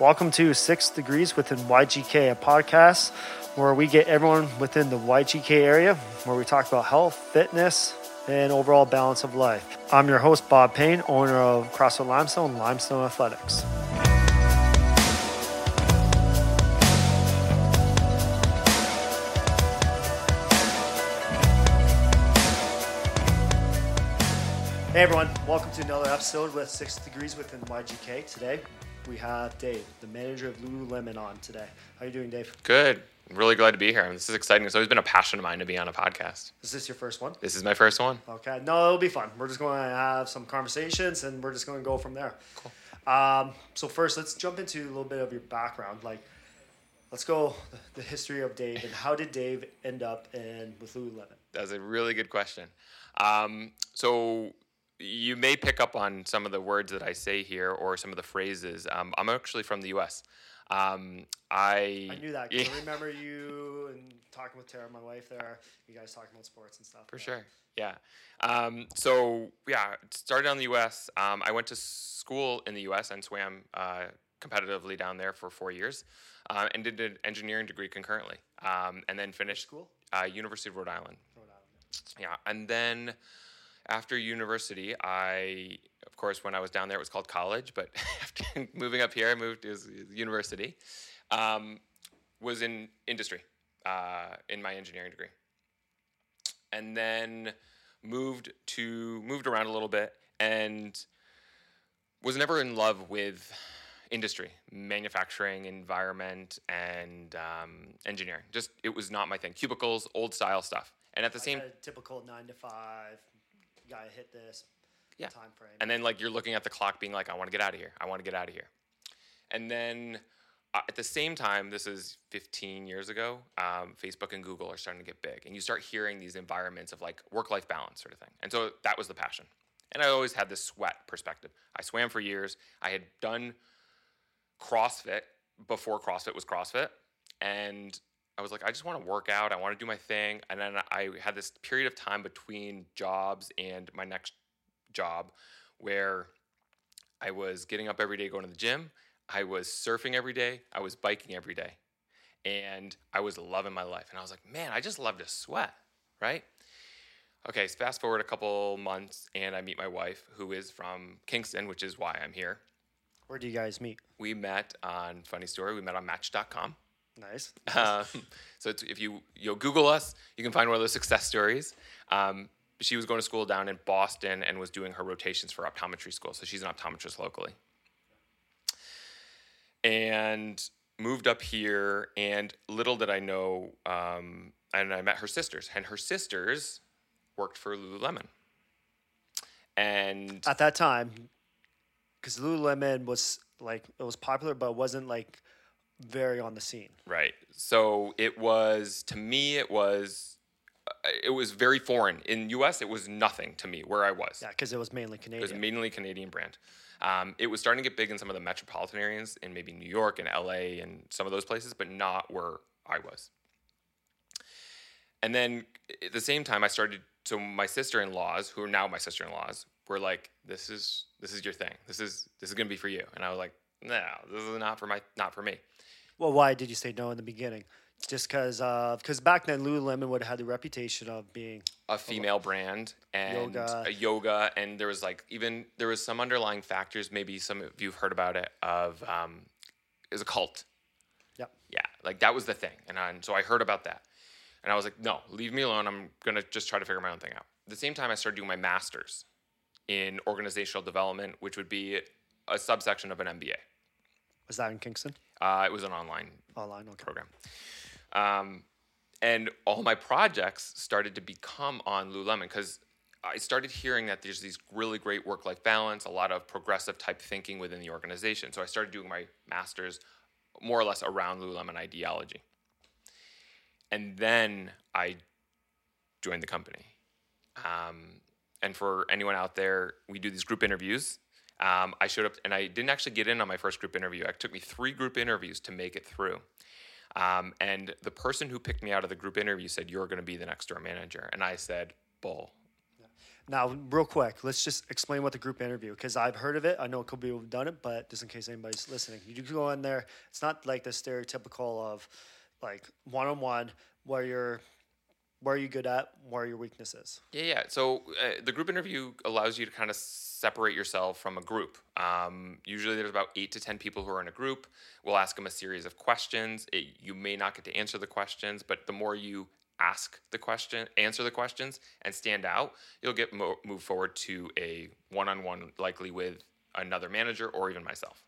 Welcome to Six Degrees Within YGK, a podcast where we get everyone within the YGK area, where we talk about health, fitness, and overall balance of life. I'm your host, Bob Payne, owner of CrossFit Limestone, Limestone Athletics. Hey everyone, welcome to another episode with Six Degrees Within YGK. Today we have Dave, the manager of Lululemon, on today. How are you doing, Dave? Good. I'm really glad to be here. This is exciting. It's always been a passion of mine to be on a podcast. Is this your first one? This is my first one. Okay. No, it'll be fun. We're just going to have some conversations and we're just going to go from there. Cool. Um, so first, let's jump into a little bit of your background. Like, let's go the history of Dave and how did Dave end up in with Lululemon? That's a really good question. Um, so you may pick up on some of the words that I say here or some of the phrases. Um, I'm actually from the U.S. Um, I I knew that. Yeah. I remember you and talking with Tara, my wife. There, you guys talking about sports and stuff. For yeah. sure. Yeah. Um, so yeah, started on the U.S. Um, I went to school in the U.S. and swam uh, competitively down there for four years, uh, and did an engineering degree concurrently, um, and then finished school. Uh, University of Rhode Island. Rhode Island. Yeah, and then after university, I, of course, when I was down there, it was called college, but after moving up here, I moved to university, um, was in industry uh, in my engineering degree. And then moved to, moved around a little bit and was never in love with industry, manufacturing, environment, and um, engineering. Just, it was not my thing. Cubicles, old style stuff. And at the like same typical nine to five, gotta hit this yeah. time frame. And then like you're looking at the clock, being like, I want to get out of here. I want to get out of here. And then uh, at the same time, this is 15 years ago. Um, Facebook and Google are starting to get big, and you start hearing these environments of like work-life balance sort of thing. And so that was the passion. And I always had this sweat perspective. I swam for years. I had done CrossFit before CrossFit was CrossFit, and I was like, I just want to work out. I want to do my thing. And then I had this period of time between jobs and my next job where I was getting up every day, going to the gym. I was surfing every day. I was biking every day. And I was loving my life. And I was like, man, I just love to sweat, right? Okay, so fast forward a couple months, and I meet my wife, who is from Kingston, which is why I'm here. Where do you guys meet? We met on, funny story, we met on Match.com. Nice. Um, so if you you Google us, you can find one of those success stories. Um, she was going to school down in Boston and was doing her rotations for optometry school. So she's an optometrist locally. And moved up here, and little did I know, um, and I met her sisters, and her sisters worked for Lululemon. And at that time, because Lululemon was like it was popular, but it wasn't like very on the scene. Right. So it was to me it was uh, it was very foreign. In US it was nothing to me where I was. Yeah, cuz it was mainly Canadian. It was mainly Canadian brand. Um, it was starting to get big in some of the metropolitan areas in maybe New York and LA and some of those places, but not where I was. And then at the same time I started so my sister-in-laws, who are now my sister-in-laws, were like, This is this is your thing. This is this is gonna be for you. And I was like, No, this is not for my not for me. Well, why did you say no in the beginning? Just because, because back then Lululemon would have had the reputation of being a female brand and yoga. a yoga, and there was like even there was some underlying factors. Maybe some of you've heard about it. Of um, is a cult. Yeah. Yeah, like that was the thing, and, I, and so I heard about that, and I was like, no, leave me alone. I'm gonna just try to figure my own thing out. At the same time, I started doing my master's in organizational development, which would be a subsection of an MBA. Was that in Kingston? Uh, it was an online online okay. program. Um, and all my projects started to become on Lululemon because I started hearing that there's these really great work life balance, a lot of progressive type thinking within the organization. So I started doing my master's more or less around Lululemon ideology. And then I joined the company. Um, and for anyone out there, we do these group interviews um, I showed up and I didn't actually get in on my first group interview. It took me three group interviews to make it through. Um, and the person who picked me out of the group interview said, You're going to be the next door manager. And I said, Bull. Now, real quick, let's just explain what the group interview because I've heard of it. I know a couple people have done it, but just in case anybody's listening, you do go in there. It's not like the stereotypical of like one on one where you're where are you good at, where are your weaknesses. Yeah, yeah. So uh, the group interview allows you to kind of separate yourself from a group. Um, usually, there's about eight to ten people who are in a group. We'll ask them a series of questions. It, you may not get to answer the questions, but the more you ask the question, answer the questions, and stand out, you'll get mo- moved forward to a one-on-one, likely with another manager or even myself.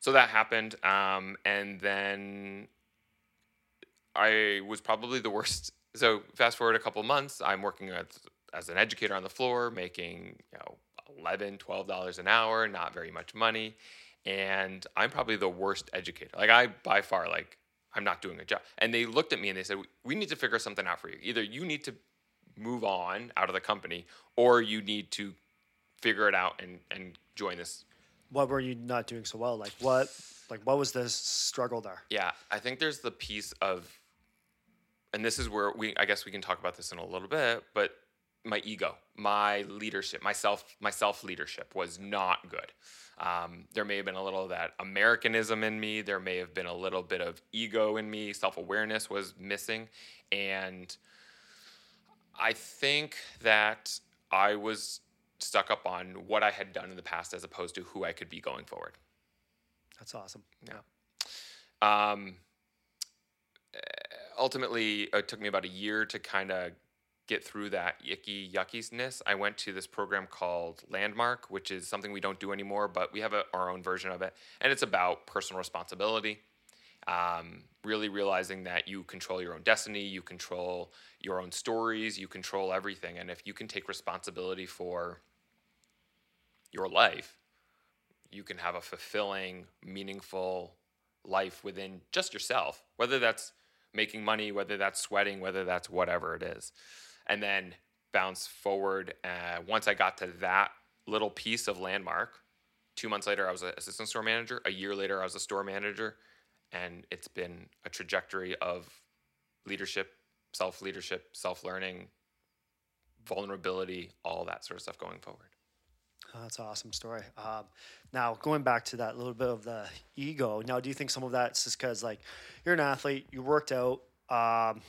So that happened, um, and then I was probably the worst. So fast forward a couple months, I'm working as an educator on the floor, making you know 11 12 dollars an hour not very much money and i'm probably the worst educator like i by far like i'm not doing a job and they looked at me and they said we need to figure something out for you either you need to move on out of the company or you need to figure it out and and join this What were you not doing so well? Like what? Like what was the struggle there? Yeah, I think there's the piece of, and this is where we, I guess we can talk about this in a little bit, but my ego, my leadership, my self, my self leadership was not good. Um, there may have been a little of that Americanism in me. There may have been a little bit of ego in me. Self awareness was missing, and I think that I was stuck up on what I had done in the past as opposed to who I could be going forward. That's awesome. Yeah. Um, ultimately, it took me about a year to kind of get through that icky yuckiness. I went to this program called Landmark, which is something we don't do anymore, but we have a, our own version of it, and it's about personal responsibility. Um, really realizing that you control your own destiny, you control your own stories, you control everything, and if you can take responsibility for your life, you can have a fulfilling, meaningful life within just yourself, whether that's making money, whether that's sweating, whether that's whatever it is. And then bounce forward. Uh, once I got to that little piece of landmark, two months later, I was an assistant store manager. A year later, I was a store manager. And it's been a trajectory of leadership, self leadership, self learning, vulnerability, all that sort of stuff going forward. Oh, that's an awesome story. Um, now, going back to that little bit of the ego. Now, do you think some of that's just because, like, you're an athlete, you worked out, um,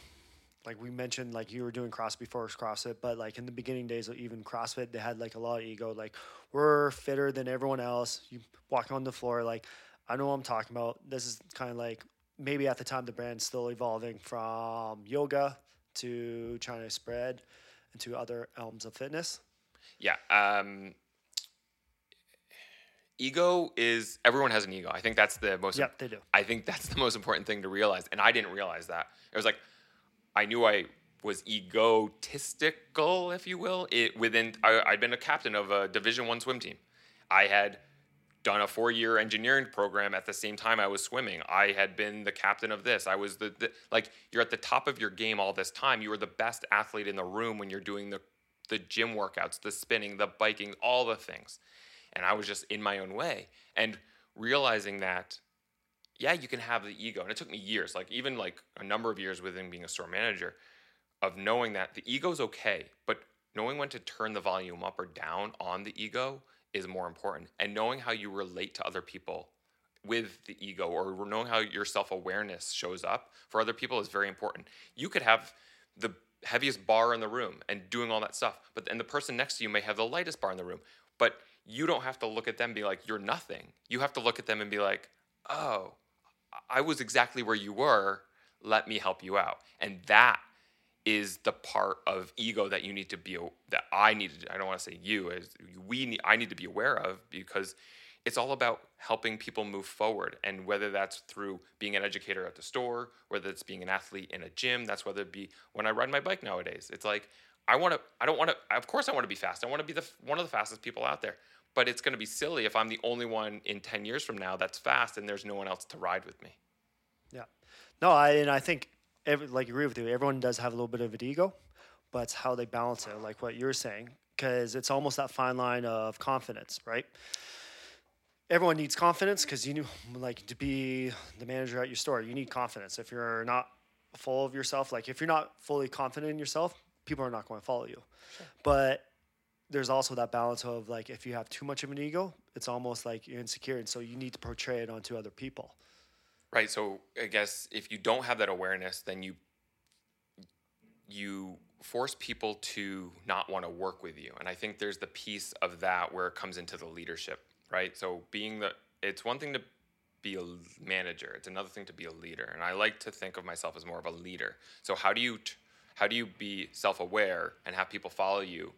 like we mentioned, like you were doing CrossFit before CrossFit, but like in the beginning days of even CrossFit, they had like a lot of ego. Like, we're fitter than everyone else. You walk on the floor, like, I know what I'm talking about. This is kind of like maybe at the time the brand's still evolving from yoga to trying to spread into other realms of fitness. Yeah. Um, ego is everyone has an ego. I think that's the most. Yep, they do. I think that's the most important thing to realize, and I didn't realize that. It was like I knew I was egotistical, if you will. It within I, I'd been a captain of a Division One swim team. I had done a four-year engineering program at the same time I was swimming. I had been the captain of this. I was the, the like you're at the top of your game all this time. You were the best athlete in the room when you're doing the the gym workouts, the spinning, the biking, all the things. And I was just in my own way and realizing that yeah, you can have the ego. And it took me years, like even like a number of years within being a store manager of knowing that the ego's okay, but knowing when to turn the volume up or down on the ego is more important. And knowing how you relate to other people with the ego or knowing how your self-awareness shows up for other people is very important. You could have the heaviest bar in the room and doing all that stuff, but and the person next to you may have the lightest bar in the room. But you don't have to look at them and be like, you're nothing. You have to look at them and be like, oh, I was exactly where you were. Let me help you out. And that is the part of ego that you need to be that I need to I don't want to say you as we need I need to be aware of because it's all about helping people move forward and whether that's through being an educator at the store whether it's being an athlete in a gym that's whether it be when I ride my bike nowadays it's like I want to I don't want to of course I want to be fast I want to be the one of the fastest people out there but it's going to be silly if I'm the only one in 10 years from now that's fast and there's no one else to ride with me. Yeah. No, I and I think every, like agree with you. Everyone does have a little bit of an ego, but it's how they balance it, like what you're saying, because it's almost that fine line of confidence, right? Everyone needs confidence because you know, like to be the manager at your store, you need confidence. If you're not full of yourself, like if you're not fully confident in yourself, people are not going to follow you. But there's also that balance of like if you have too much of an ego, it's almost like you're insecure, and so you need to portray it onto other people. Right. So I guess if you don't have that awareness, then you you force people to not want to work with you. And I think there's the piece of that where it comes into the leadership, right? So being the it's one thing to be a manager, it's another thing to be a leader. And I like to think of myself as more of a leader. So how do you how do you be self-aware and have people follow you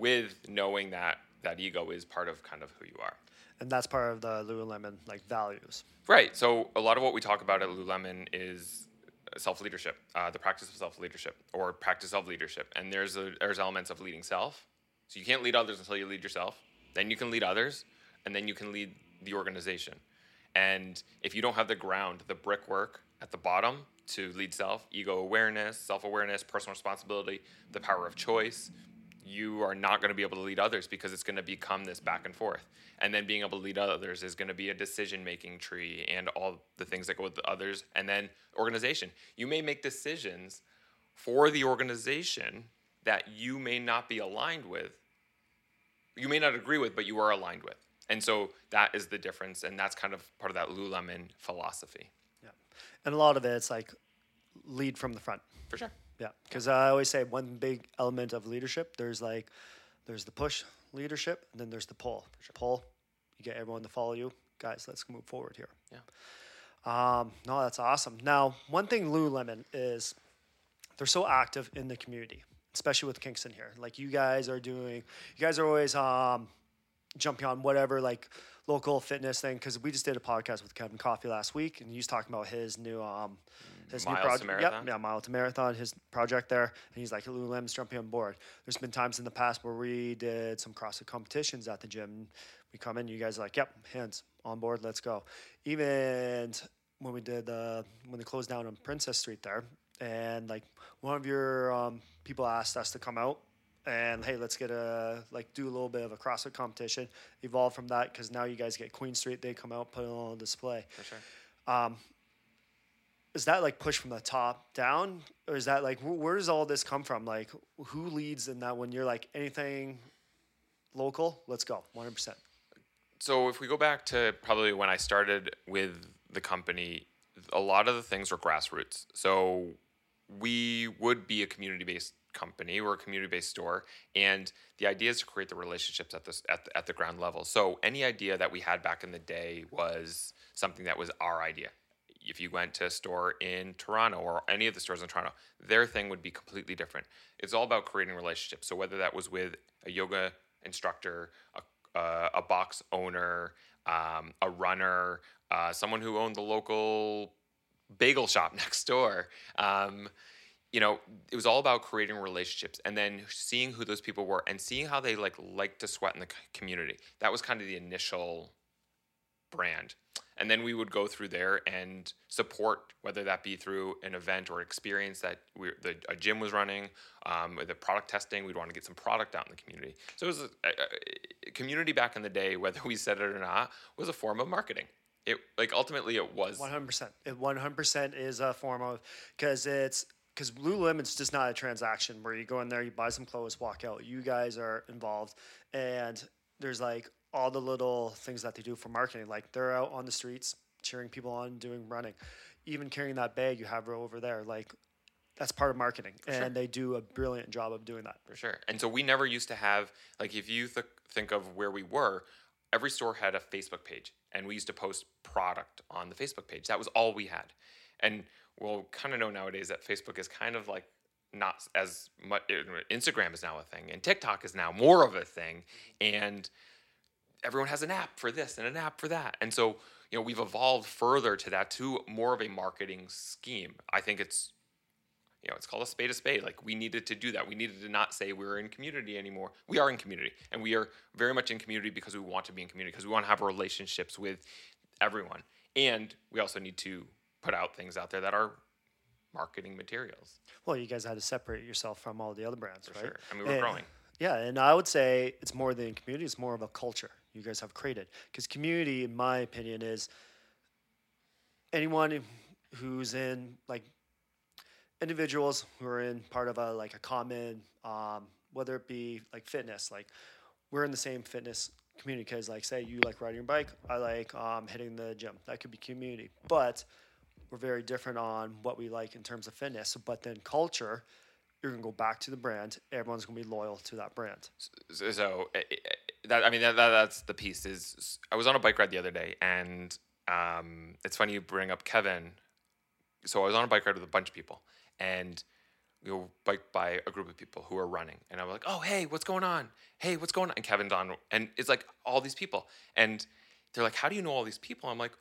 with knowing that that ego is part of kind of who you are? And that's part of the Lululemon like values. Right. So a lot of what we talk about at Lululemon is self leadership, uh, the practice of self leadership, or practice of leadership. And there's a, there's elements of leading self. So you can't lead others until you lead yourself. Then you can lead others, and then you can lead the organization. And if you don't have the ground, the brickwork at the bottom to lead self, ego awareness, self awareness, personal responsibility, the power of choice, you are not going to be able to lead others because it's going to become this back and forth. And then being able to lead others is going to be a decision making tree and all the things that go with the others. And then organization. You may make decisions for the organization that you may not be aligned with, you may not agree with, but you are aligned with. And so that is the difference. And that's kind of part of that Lululemon philosophy. Yeah. And a lot of it, it's like lead from the front. For sure. Yeah, because I always say one big element of leadership. There's like, there's the push leadership, and then there's the pull. Sure. Pull, you get everyone to follow you. Guys, let's move forward here. Yeah. Um, no, that's awesome. Now, one thing Lululemon is, they're so active in the community, especially with Kingston here. Like you guys are doing, you guys are always um, jumping on whatever like local fitness thing because we just did a podcast with Kevin Coffee last week, and he was talking about his new um, his Miles new project. Yep, yeah, Mile to Marathon, his project there, and he's like Lululemon's jumping on board. There's been times in the past where we did some CrossFit competitions at the gym. We come in, you guys are like, yep, hands on board, let's go. Even when we did uh, when they closed down on Princess Street there, and like one of your um, people asked us to come out and hey, let's get a like do a little bit of a CrossFit competition. Evolve from that because now you guys get Queen Street. They come out, put it on display. For sure. Um, is that like push from the top down, or is that like where does all this come from? Like who leads in that when you're like anything local? Let's go, one hundred percent. so if we go back to probably when I started with the company, a lot of the things were grassroots. So we would be a community-based company or a community-based store, and the idea is to create the relationships at this at the, at the ground level. So any idea that we had back in the day was something that was our idea. If you went to a store in Toronto or any of the stores in Toronto, their thing would be completely different. It's all about creating relationships. So whether that was with a yoga instructor, a, uh, a box owner, um, a runner, uh, someone who owned the local bagel shop next door. Um, you know, it was all about creating relationships and then seeing who those people were and seeing how they like like to sweat in the community. That was kind of the initial brand. And then we would go through there and support, whether that be through an event or experience that we, the, a gym was running, um, the product testing. We'd want to get some product out in the community. So it was a, a, a community back in the day, whether we said it or not, was a form of marketing. It like ultimately it was One hundred percent. It one hundred percent is a form of because it's because Lululemon's just not a transaction where you go in there, you buy some clothes, walk out. You guys are involved, and there's like all the little things that they do for marketing. Like they're out on the streets cheering people on, doing running, even carrying that bag you have over there. Like that's part of marketing, and sure. they do a brilliant job of doing that. For sure. And so we never used to have like if you th- think of where we were, every store had a Facebook page, and we used to post product on the Facebook page. That was all we had. And we'll kind of know nowadays that Facebook is kind of like not as much. Uh, Instagram is now a thing, and TikTok is now more of a thing, and everyone has an app for this and an app for that. And so you know we've evolved further to that to more of a marketing scheme. I think it's you know, it's called a spade a spade. Like we needed to do that. We needed to not say we are in community anymore. We are in community, and we are very much in community because we want to be in community because we want to have relationships with everyone, and we also need to put out things out there that are marketing materials. Well, you guys had to separate yourself from all the other brands, For right? sure. I mean, we're And- growing. Yeah, and I would say it's more than community; it's more of a culture you guys have created. Because community, in my opinion, is anyone who's in like individuals who are in part of a like a common, um, whether it be like fitness, like we're in the same fitness community because like say you like riding your bike, I like um, hitting the gym. That could be community, but we're very different on what we like in terms of fitness. But then culture, you're gonna go back to the brand. Everyone's gonna be loyal to that brand. So, so eh, eh, that I mean that, that that's the piece. Is I was on a bike ride the other day, and um, it's funny you bring up Kevin. So I was on a bike ride with a bunch of people, and we were bike by a group of people who are running, and I was like, "Oh, hey, what's going on? Hey, what's going on?" And Kevin's on, and it's like all these people, and they're like, "How do you know all these people?" I'm like,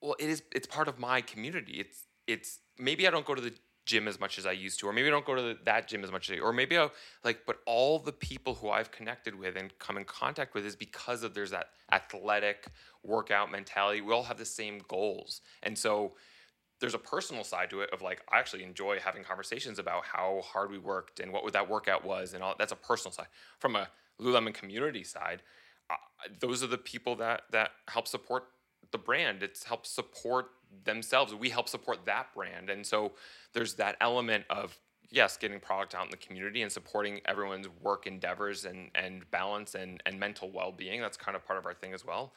"Well, it is. It's part of my community. It's it's maybe I don't go to the gym as much as I used to, or maybe I don't go to the, that gym as much as I, or maybe I like, but all the people who I've connected with and come in contact with is because of there's that athletic workout mentality. We all have the same goals, and so there's a personal side to it of like I actually enjoy having conversations about how hard we worked and what that workout was and all. That's a personal side. From a Lululemon community side, uh, those are the people that that help support the brand. It's helps support themselves. We help support that brand, and so there's that element of yes, getting product out in the community and supporting everyone's work endeavors and and balance and and mental well being. That's kind of part of our thing as well.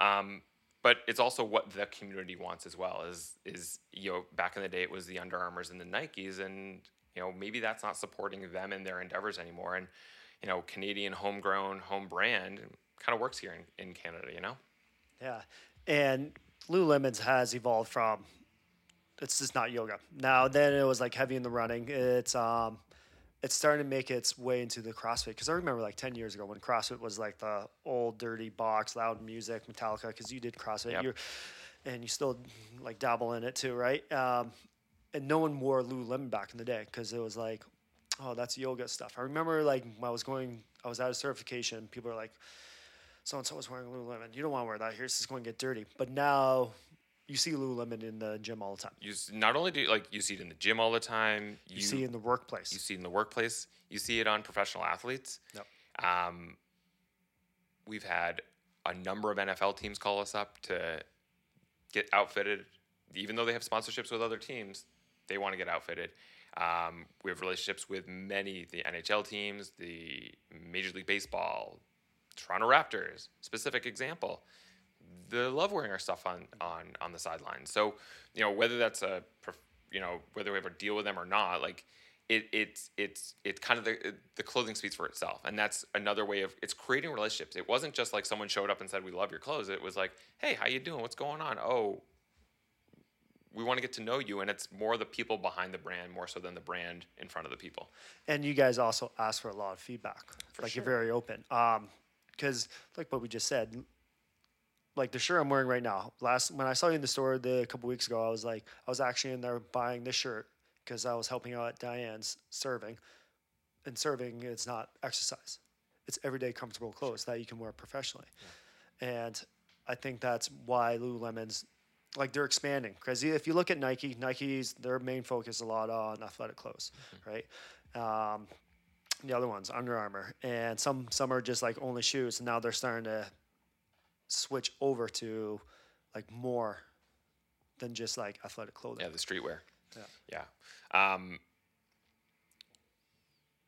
Um, but it's also what the community wants as well. Is is you know back in the day it was the Under Armours and the Nikes, and you know maybe that's not supporting them in their endeavors anymore. And you know Canadian homegrown home brand kind of works here in, in Canada. You know. Yeah, and Lululemon's has evolved from it's just not yoga now. Then it was like heavy in the running. It's um it's starting to make its way into the CrossFit because I remember like ten years ago when CrossFit was like the old dirty box, loud music, Metallica. Because you did CrossFit, yep. you and you still like dabble in it too, right? Um, and no one wore Lululemon back in the day because it was like, oh, that's yoga stuff. I remember like when I was going, I was out of certification. People are like, so and so was wearing Lululemon. You don't want to wear that. Here's just going to get dirty. But now you see Lululemon in the gym all the time. You not only do like you see it in the gym all the time. You, you see it in the workplace. You see it in the workplace. You see it on professional athletes. Yep. Um, we've had a number of NFL teams call us up to get outfitted, even though they have sponsorships with other teams. They want to get outfitted. Um, we have relationships with many the NHL teams, the Major League Baseball, Toronto Raptors. Specific example They love wearing our stuff on on on the sidelines. So you know whether that's a you know whether we ever deal with them or not, like it, it's it's it's kind of the the clothing speaks for itself, and that's another way of it's creating relationships. It wasn't just like someone showed up and said we love your clothes. It was like, hey, how you doing? What's going on? Oh, we want to get to know you, and it's more the people behind the brand more so than the brand in front of the people. And you guys also ask for a lot of feedback. For like sure. you're very open. Um, because like what we just said, like the shirt I'm wearing right now. Last when I saw you in the store the a couple weeks ago, I was like, I was actually in there buying this shirt because I was helping out at Diane's serving, and serving it's not exercise; it's everyday comfortable clothes that you can wear professionally, yeah. and I think that's why Lululemon's like they're expanding because if you look at Nike, Nike's their main focus a lot on athletic clothes, mm-hmm. right? Um, the other ones, Under Armour, and some some are just like only shoes, and now they're starting to switch over to like more than just like athletic clothing. Yeah, the streetwear. Yeah. Yeah. Um,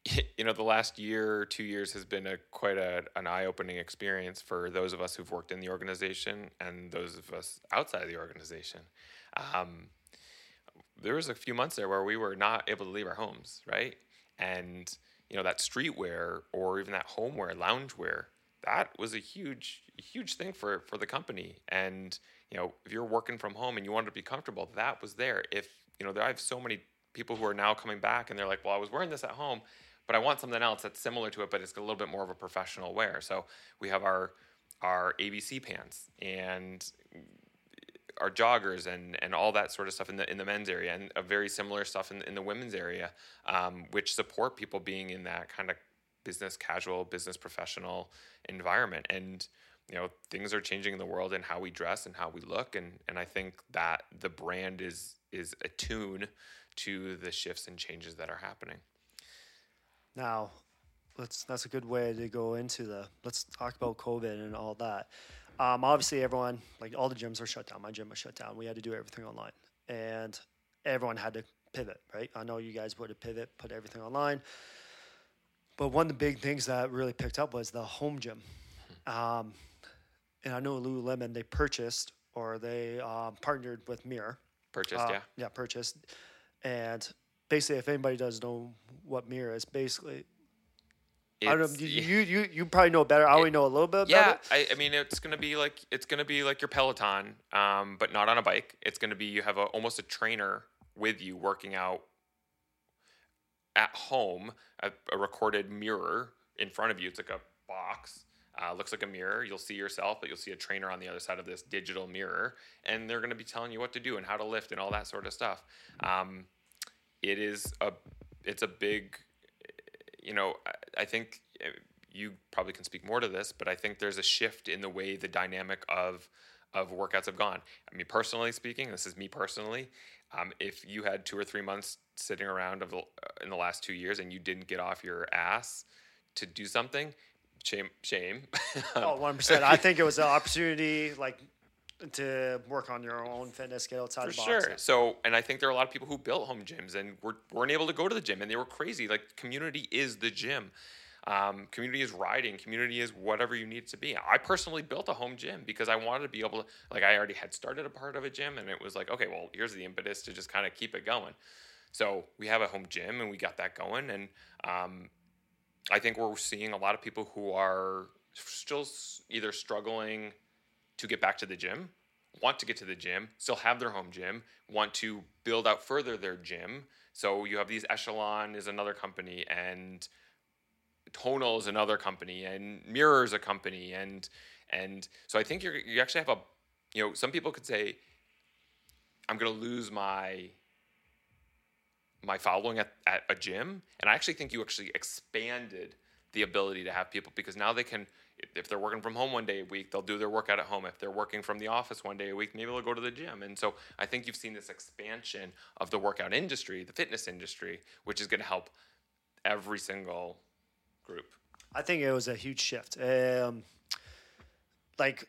you know, the last year, two years has been a quite a, an eye-opening experience for those of us who've worked in the organization and those of us outside of the organization. Um, there was a few months there where we were not able to leave our homes, right? And you know that streetwear or even that homeware, loungewear, that was a huge huge thing for for the company. And you know if you're working from home and you wanted to be comfortable that was there. If you know there, i have so many people who are now coming back and they're like well i was wearing this at home but i want something else that's similar to it but it's a little bit more of a professional wear. So we have our our abc pants and our joggers and and all that sort of stuff in the in the men's area and a very similar stuff in, in the women's area um, which support people being in that kind of business casual business professional environment and you know things are changing in the world and how we dress and how we look and and I think that the brand is is attuned to the shifts and changes that are happening. Now, let's that's a good way to go into the let's talk about COVID and all that. Um, obviously, everyone like all the gyms were shut down. My gym was shut down. We had to do everything online, and everyone had to pivot, right? I know you guys would have pivot, put everything online. But one of the big things that really picked up was the home gym. Um, and I know Lululemon, they purchased or they um, partnered with Mirror. Purchased, Uh, yeah. Yeah, purchased. And basically, if anybody doesn't know what Mirror is, basically, I don't know, you, you, you, you probably know better. I only know a little bit about Yeah, it. I, I mean it's gonna be like it's gonna be like your Peloton, um, but not on a bike. It's gonna be you have a, almost a trainer with you working out at home, a, a recorded mirror in front of you. It's like a box. Uh, looks like a mirror. You'll see yourself, but you'll see a trainer on the other side of this digital mirror, and they're going to be telling you what to do and how to lift and all that sort of stuff. Um, it is a, it's a big, you know, I, think uh, you probably can speak more to this, but I think there's a shift in the way the dynamic of of workouts have gone. I mean, personally speaking, this is me personally. Um, if you had two or three months sitting around of uh, in the last two years and you didn't get off your ass to do something, shame, shame. Oh, 100%. I think it was an opportunity, like, to work on your own fitness, get outside For the box. sure. So, and I think there are a lot of people who built home gyms and were, weren't able to go to the gym and they were crazy. Like, community is the gym. Um, community is riding. Community is whatever you need it to be. I personally built a home gym because I wanted to be able to, like, I already had started a part of a gym and it was like, okay, well, here's the impetus to just kind of keep it going. So, we have a home gym and we got that going. And um, I think we're seeing a lot of people who are still either struggling to get back to the gym, want to get to the gym, still have their home gym, want to build out further their gym. So you have these Echelon is another company, and Tonal is another company, and Mirror is a company, and and so I think you're you actually have a you know some people could say I'm going to lose my my following at, at a gym and i actually think you actually expanded the ability to have people because now they can if they're working from home one day a week they'll do their workout at home if they're working from the office one day a week maybe they'll go to the gym and so i think you've seen this expansion of the workout industry the fitness industry which is going to help every single group I think it was a huge shift. Um, like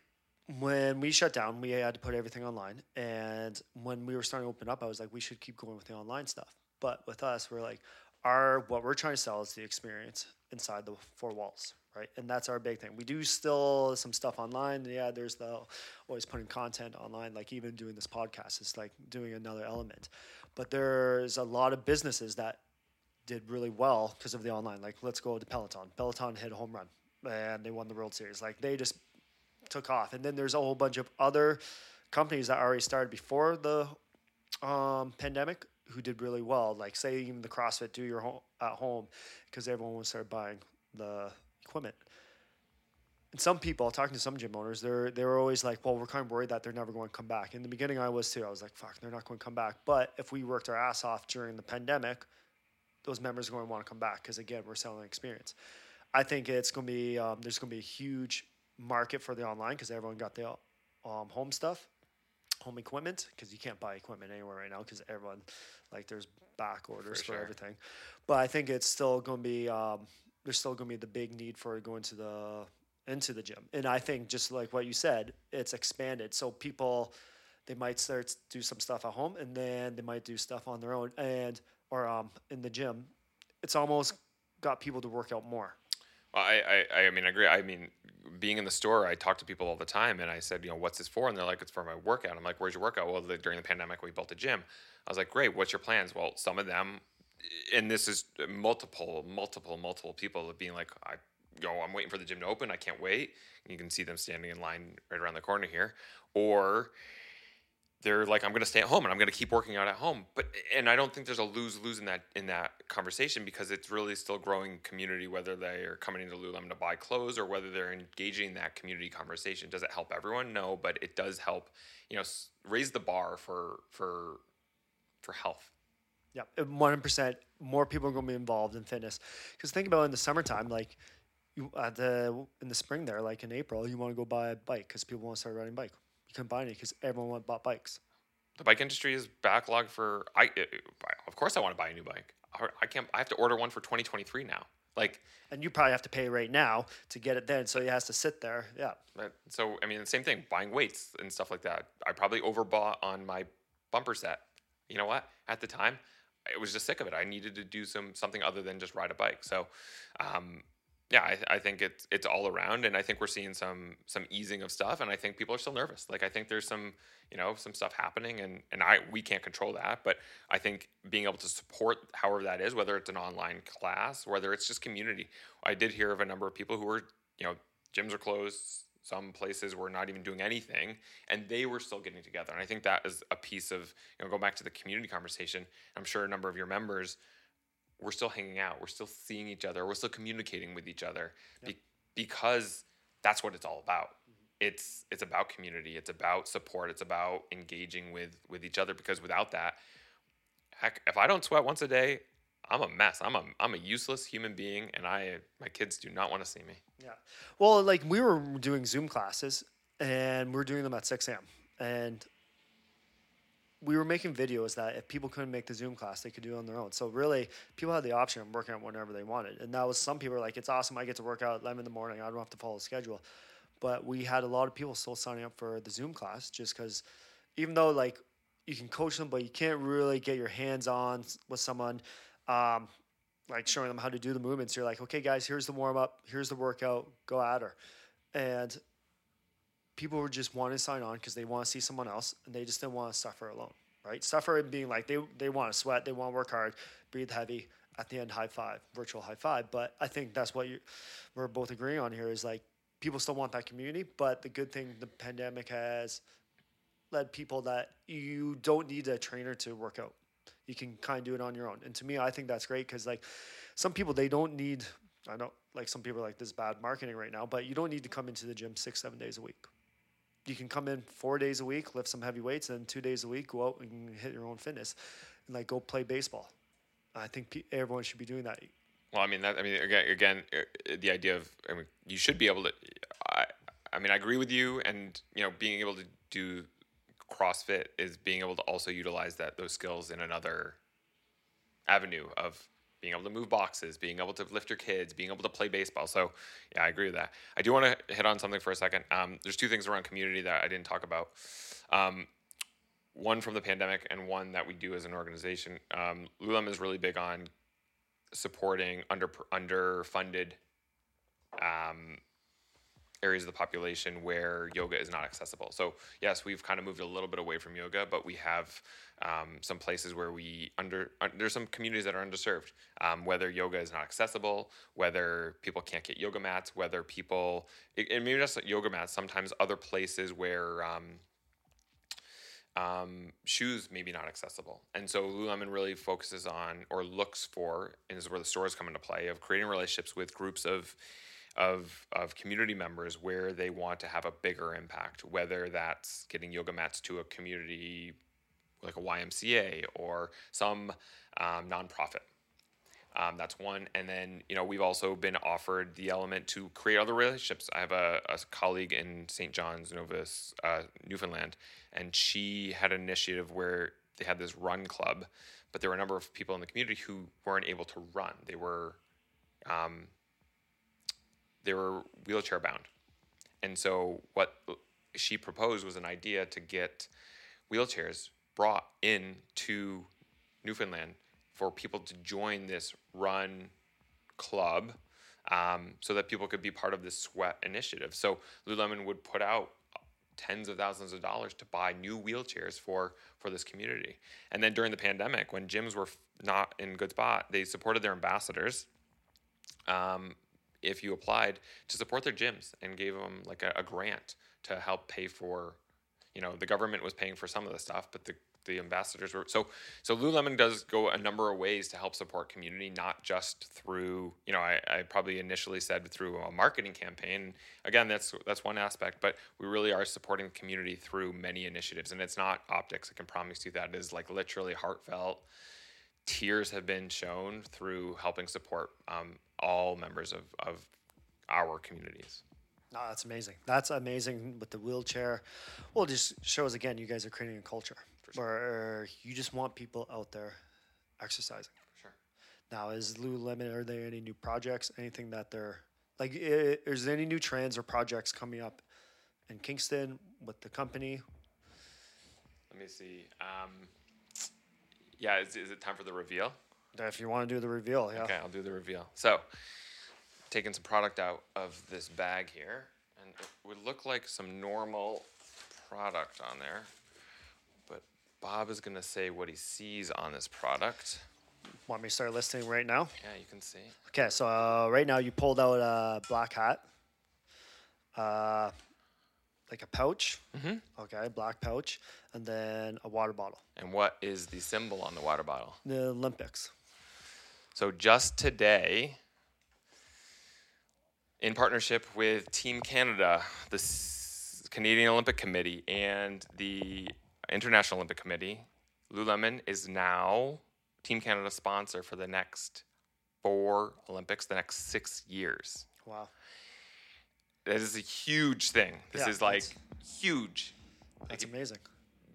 when we shut down, we had to put everything online. And when we were starting to open up, I was like, we should keep going with the online stuff. But with us, we're like, our what we're trying to sell is the experience inside the four walls, right? And that's our big thing. We do still some stuff online. Yeah, there's the always putting content online, like even doing this podcast is like doing another element. But there's a lot of businesses that did really well because of the online. Like, let's go to Peloton. Peloton hit a home run and they won the World Series. Like, they just took off. And then there's a whole bunch of other companies that already started before the um, pandemic who did really well. Like, say, even the CrossFit Do Your Home at Home because everyone was started buying the equipment. And some people, talking to some gym owners, they're they were always like, "Well, we're kind of worried that they're never going to come back." In the beginning, I was too. I was like, "Fuck, they're not going to come back." But if we worked our ass off during the pandemic, those members are going to want to come back because again, we're selling experience. I think it's going to be um, there's going to be a huge market for the online because everyone got the um, home stuff, home equipment because you can't buy equipment anywhere right now because everyone like there's back orders for, sure. everything. But I think it's still going to be um, there's still going to be the big need for going to the into the gym, and I think just like what you said, it's expanded. So people they might start to do some stuff at home, and then they might do stuff on their own and or um, in the gym. It's almost got people to work out more. Well, I, I, I mean, I agree. I mean, being in the store, I talk to people all the time, and I said, you know, what's this for? And they're like, it's for my workout. I'm like, where's your workout? Well, the, during the pandemic, we built a gym. I was like, great. What's your plans? Well, some of them, and this is multiple, multiple, multiple people being like, I, know, I'm waiting for the gym to open. I can't wait. And you can see them standing in line right around the corner here, or they're like, I'm going to stay at home and I'm going to keep working out at home. But and I don't think there's a lose lose in that in that conversation because it's really still growing community. Whether they are coming into Lululemon to buy clothes or whether they're engaging that community conversation. Does it help everyone? No, but it does help. You know, raise the bar for for for health. Yeah, one hundred percent. More people are going to be involved in fitness. Because think about it in the summertime, like you at the in the spring there, like in April, you want to go buy a bike because people want to start riding bike. You can't buy any because everyone bought bikes. The bike industry is backlogged for. I uh, of course I want to buy a new bike. I- can't. I have to order one for 2023 now. Like And you probably have to pay right now to get it then, so it has to sit there. Yeah, so I mean, the same thing, buying weights and stuff like that. I probably overbought on my bumper set. You know what? At the time, I was just sick of it. I needed to do some something other than just ride a bike. So, um, yeah, I, I think it's it's all around, and I think we're seeing some some easing of stuff, and I think people are still nervous. Like I think there's some you know some stuff happening, and and I we can't control that, but I think being able to support however that is, whether it's an online class, whether it's just community. I did hear of a number of people who were you know gyms are closed, some places were not even doing anything and they were still getting together and i think that is a piece of you know go back to the community conversation i'm sure a number of your members we're still hanging out we're still seeing each other we're still communicating with each other yep. be- because that's what it's all about mm-hmm. it's it's about community it's about support it's about engaging with with each other because without that heck if i don't sweat once a day I'm a mess. I'm a I'm a useless human being, and I my kids do not want to see me. Yeah, well, like we were doing Zoom classes, and we are doing them at six a.m. and we were making videos that if people couldn't make the Zoom class, they could do it on their own. So really, people had the option of working out whenever they wanted, and that was some people were like, "It's awesome! I get to work out at eleven in the morning. I don't have to follow the schedule." But we had a lot of people still signing up for the Zoom class just because, even though like you can coach them, but you can't really get your hands on with someone um, like showing them how to do the movements. You're like, okay, guys, here's the warm up, here's the workout, go at her. And people just wanting to sign on because they want to see someone else and they just didn't want to suffer alone, right? Suffer and being like, they, they want to sweat, they want to work hard, breathe heavy, at the end, high five, virtual high five. But I think that's what you, we're both agreeing on here is like people still want that community. But the good thing the pandemic has led people that you don't need a trainer to work out you can kind of do it on your own. And to me, I think that's great because like some people they don't need. I know like some people are like this bad marketing right now, but you don't need to come into the gym six seven days a week. You can come in four days a week, lift some heavy weights, and two days a week go out and hit your own fitness, and like go play baseball. I think everyone should be doing that. Well, I mean that. I mean again, again, uh, the idea of I mean you should be able to. I, I mean I agree with you, and you know being able to do CrossFit is being able to also utilize that those skills in another avenue of being able to move boxes, being able to lift your kids, being able to play baseball. So, yeah, I agree with that. I do want to hit on something for a second. Um, there's two things around community that I didn't talk about. Um, one from the pandemic and one that we do as an organization. Um, is really big on supporting under underfunded um, areas of the population where yoga is not accessible. So yes, we've kind of moved a little bit away from yoga, but we have um, some places where we under uh, there's some communities that are underserved. Um, whether yoga is not accessible, whether people can't get yoga mats, whether people and maybe just yoga mats. Sometimes other places where um, um, shoes maybe not accessible. And so Lululemon really focuses on or looks for, and is where the stores come into play, of creating relationships with groups of of of community members where they want to have a bigger impact, whether that's getting yoga mats to a community like a YMCA or some um, nonprofit. Um, that's one. And then, you know, we've also been offered the element to create other relationships. I have a, a colleague in St. John's, Novus, uh, Newfoundland, and she had an initiative where they had this run club, but there were a number of people in the community who weren't able to run. They were um, they were wheelchair bound. And so what she proposed was an idea to get wheelchairs brought in to Newfoundland for people to join this run club um, so that people could be part of this sweat initiative. So Lululemon would put out tens of thousands of dollars to buy new wheelchairs for for this community. And then during the pandemic, when gyms were not in good spot, they supported their ambassadors um, if you applied to support their gyms and gave them like a, a grant to help pay for you know the government was paying for some of the stuff but the the ambassadors were so so Lululemon does go a number of ways to help support community, not just through you know I, I probably initially said through a marketing campaign. Again, that's that's one aspect, but we really are supporting the community through many initiatives, and it's not optics. I can promise you that it is like literally heartfelt. Tears have been shown through helping support um, all members of, of our communities. No, that's amazing. That's amazing with the wheelchair. Well, it just shows again you guys are creating a culture sure. where you just want people out there exercising. sure. Now, is Lululemon? Are there any new projects? Anything that they're like? Is there any new trends or projects coming up in Kingston with the company? Let me see. Um, Yeah, is, is it time for the reveal? If you want to do the reveal, yeah. Okay, I'll do the reveal. So, taking some product out of this bag here, and it would look like some normal product on there, but Bob is gonna say what he sees on this product. Want me to start listing right now? Yeah, you can see. Okay, so uh, right now you pulled out a black hat, uh, like a pouch. Mm-hmm. Okay, black pouch, and then a water bottle. And what is the symbol on the water bottle? The Olympics. So just today, in partnership with Team Canada, the Canadian Olympic Committee, and the International Olympic Committee, Lululemon is now Team Canada sponsor for the next four Olympics, the next six years. Wow. This is a huge thing. This Yeah, is like that's- huge. That's Like, amazing.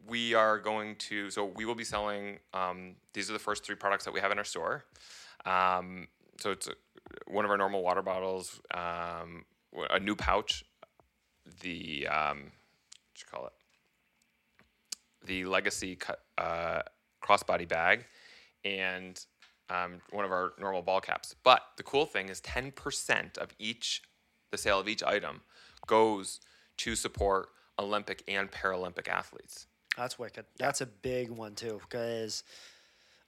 we are going to so we will be selling um, these are the first three products that we have in our store um, so it's one of our normal water bottles um, a new pouch the um, what you call it? The legacy uh, crossbody bag and um, one of our normal ball caps. But the cool thing is 10% of each the sale of each item goes to support olympic and paralympic athletes. That's wicked. That's a big one too, because,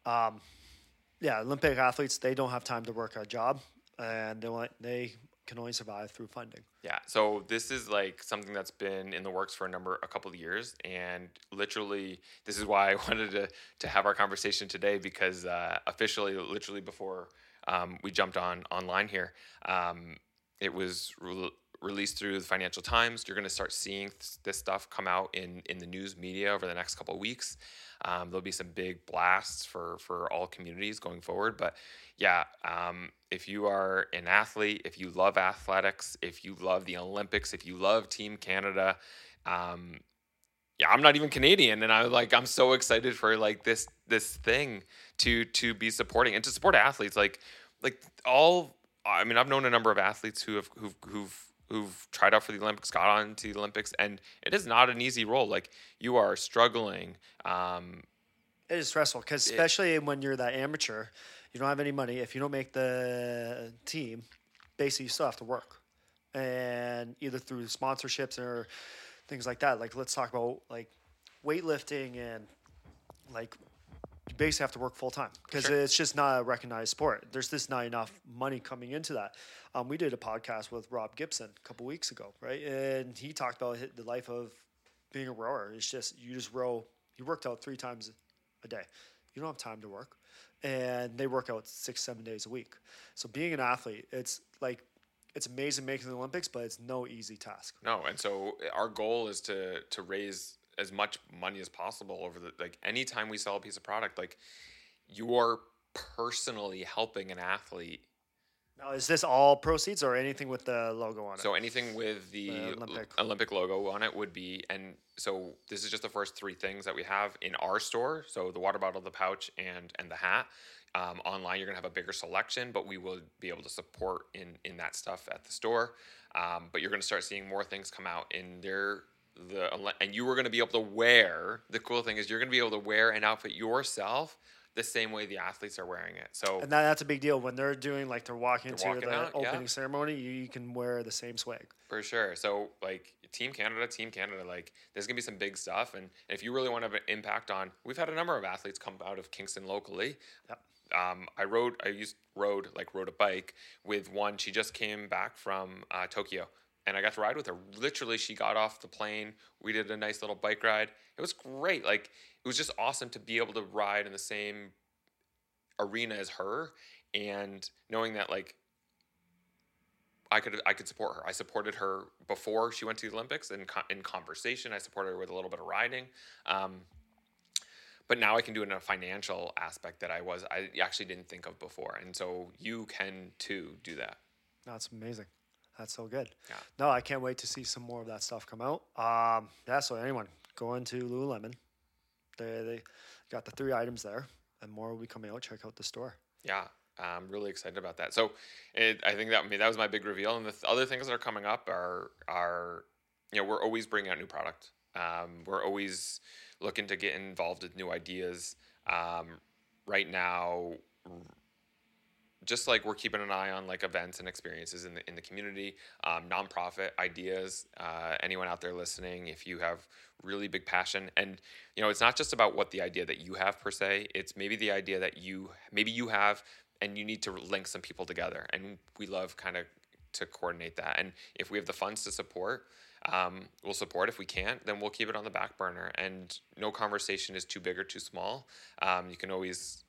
um, yeah, Olympic athletes they don't have time to work a job, and they want, they can only survive through funding. Yeah. So this is like something that's been in the works for a number, a couple of years, and literally, this is why I wanted to to have our conversation today because uh, officially, literally before um, we jumped on online here, um, it was released through the Financial Times. You're going to start seeing th- this stuff come out in in the news media over the next couple of weeks. Um, there'll be some big blasts for for all communities going forward, but yeah, um, if you are an athlete, if you love athletics, if you love the Olympics, if you love Team Canada, um, yeah, I'm not even Canadian, and I'm like I'm so excited for like this this thing to to be supporting and to support athletes. Like like all, I mean, I've known a number of athletes who have who've who've who've tried out for the Olympics, got on to the Olympics, and it is not an easy role. Like you are struggling. Um, It is stressful because especially when you're that amateur, you don't have any money. If you don't make the team, basically you still have to work, and either through sponsorships or things like that. Like let's talk about like weightlifting and like you basically have to work full time because Sure. it's just not a recognized sport. There's just not enough money coming into that. Um, we did a podcast with Rob Gibson a couple weeks ago, right? And he talked about the life of being a rower. It's just you just row. You worked out three times a day. You don't have time to work, and they work out six, seven days a week. So being an athlete, it's like it's amazing making the Olympics, but it's no easy task. No, and so our goal is to to raise as much money as possible over the like anytime we sell a piece of product, like you're personally helping an athlete. Now, is this all proceeds or anything with the logo on it? So anything with the The Olympic. Olympic. Logo on it would be, and so this is just the first three things that we have in our store. So the water bottle, the pouch, and and the hat. Um, online, you're gonna have a bigger selection, but we will be able to support in in that stuff at the store. Um, but you're gonna start seeing more things come out in their the and you are gonna be able to wear. The cool thing is you're gonna be able to wear an outfit yourself the same way the athletes are wearing it. So and that, that's a big deal when they're doing like they're walking into walking the out, yeah. opening ceremony. You, you can wear the same swag. For sure. So like Team Canada, Team Canada, like there's gonna be some big stuff, and if you really want to have an impact on, we've had a number of athletes come out of Kingston locally. Yep. Um, I rode, I used rode like rode a bike with one. She just came back from uh, Tokyo, and I got to ride with her. Literally, she got off the plane. We did a nice little bike ride. It was great. Like it was just awesome to be able to ride in the same arena as her, and knowing that like I could I could support her. I supported her before she went to the Olympics in in conversation. I supported her with a little bit of riding, um, but now I can do it in a financial aspect that I was I actually didn't think of before. And so you can too do that. That's amazing. That's so good. Yeah. No, I can't wait to see some more of that stuff come out. Um, yeah, so anyone go into Lululemon, they they got the three items there, and more will be coming out. Check out the store. Yeah, I'm really excited about that. So it, I think that that was my big reveal. And the th- other things that are coming up are are you know we're always bringing out new product. Um, we're always looking to get involved with new ideas. Um, right now, just like we're keeping an eye on like events and experiences in the in the community, um, nonprofit ideas. Uh, anyone out there listening, if you have really big passion, and you know, it's not just about what the idea that you have per se. It's maybe the idea that you maybe you have, and you need to link some people together. And we love kind of to coordinate that. And if we have the funds to support, um, we'll support. If we can't, then we'll keep it on the back burner. And no conversation is too big or too small. Um, you can always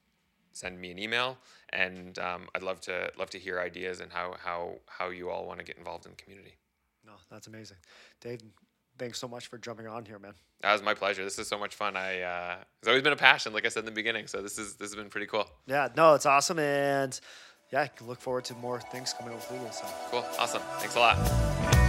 send me an email, and um, I'd love to love to hear ideas and how how how you all want to get involved in the community. No, that's amazing, Dave. Thanks so much for jumping on here, man. That was my pleasure. This is so much fun. I uh, it's always been a passion, like I said in the beginning. So this is this has been pretty cool. Yeah, no, it's awesome, and yeah, I can look forward to more things coming out with Google. So cool, awesome. Thanks a lot.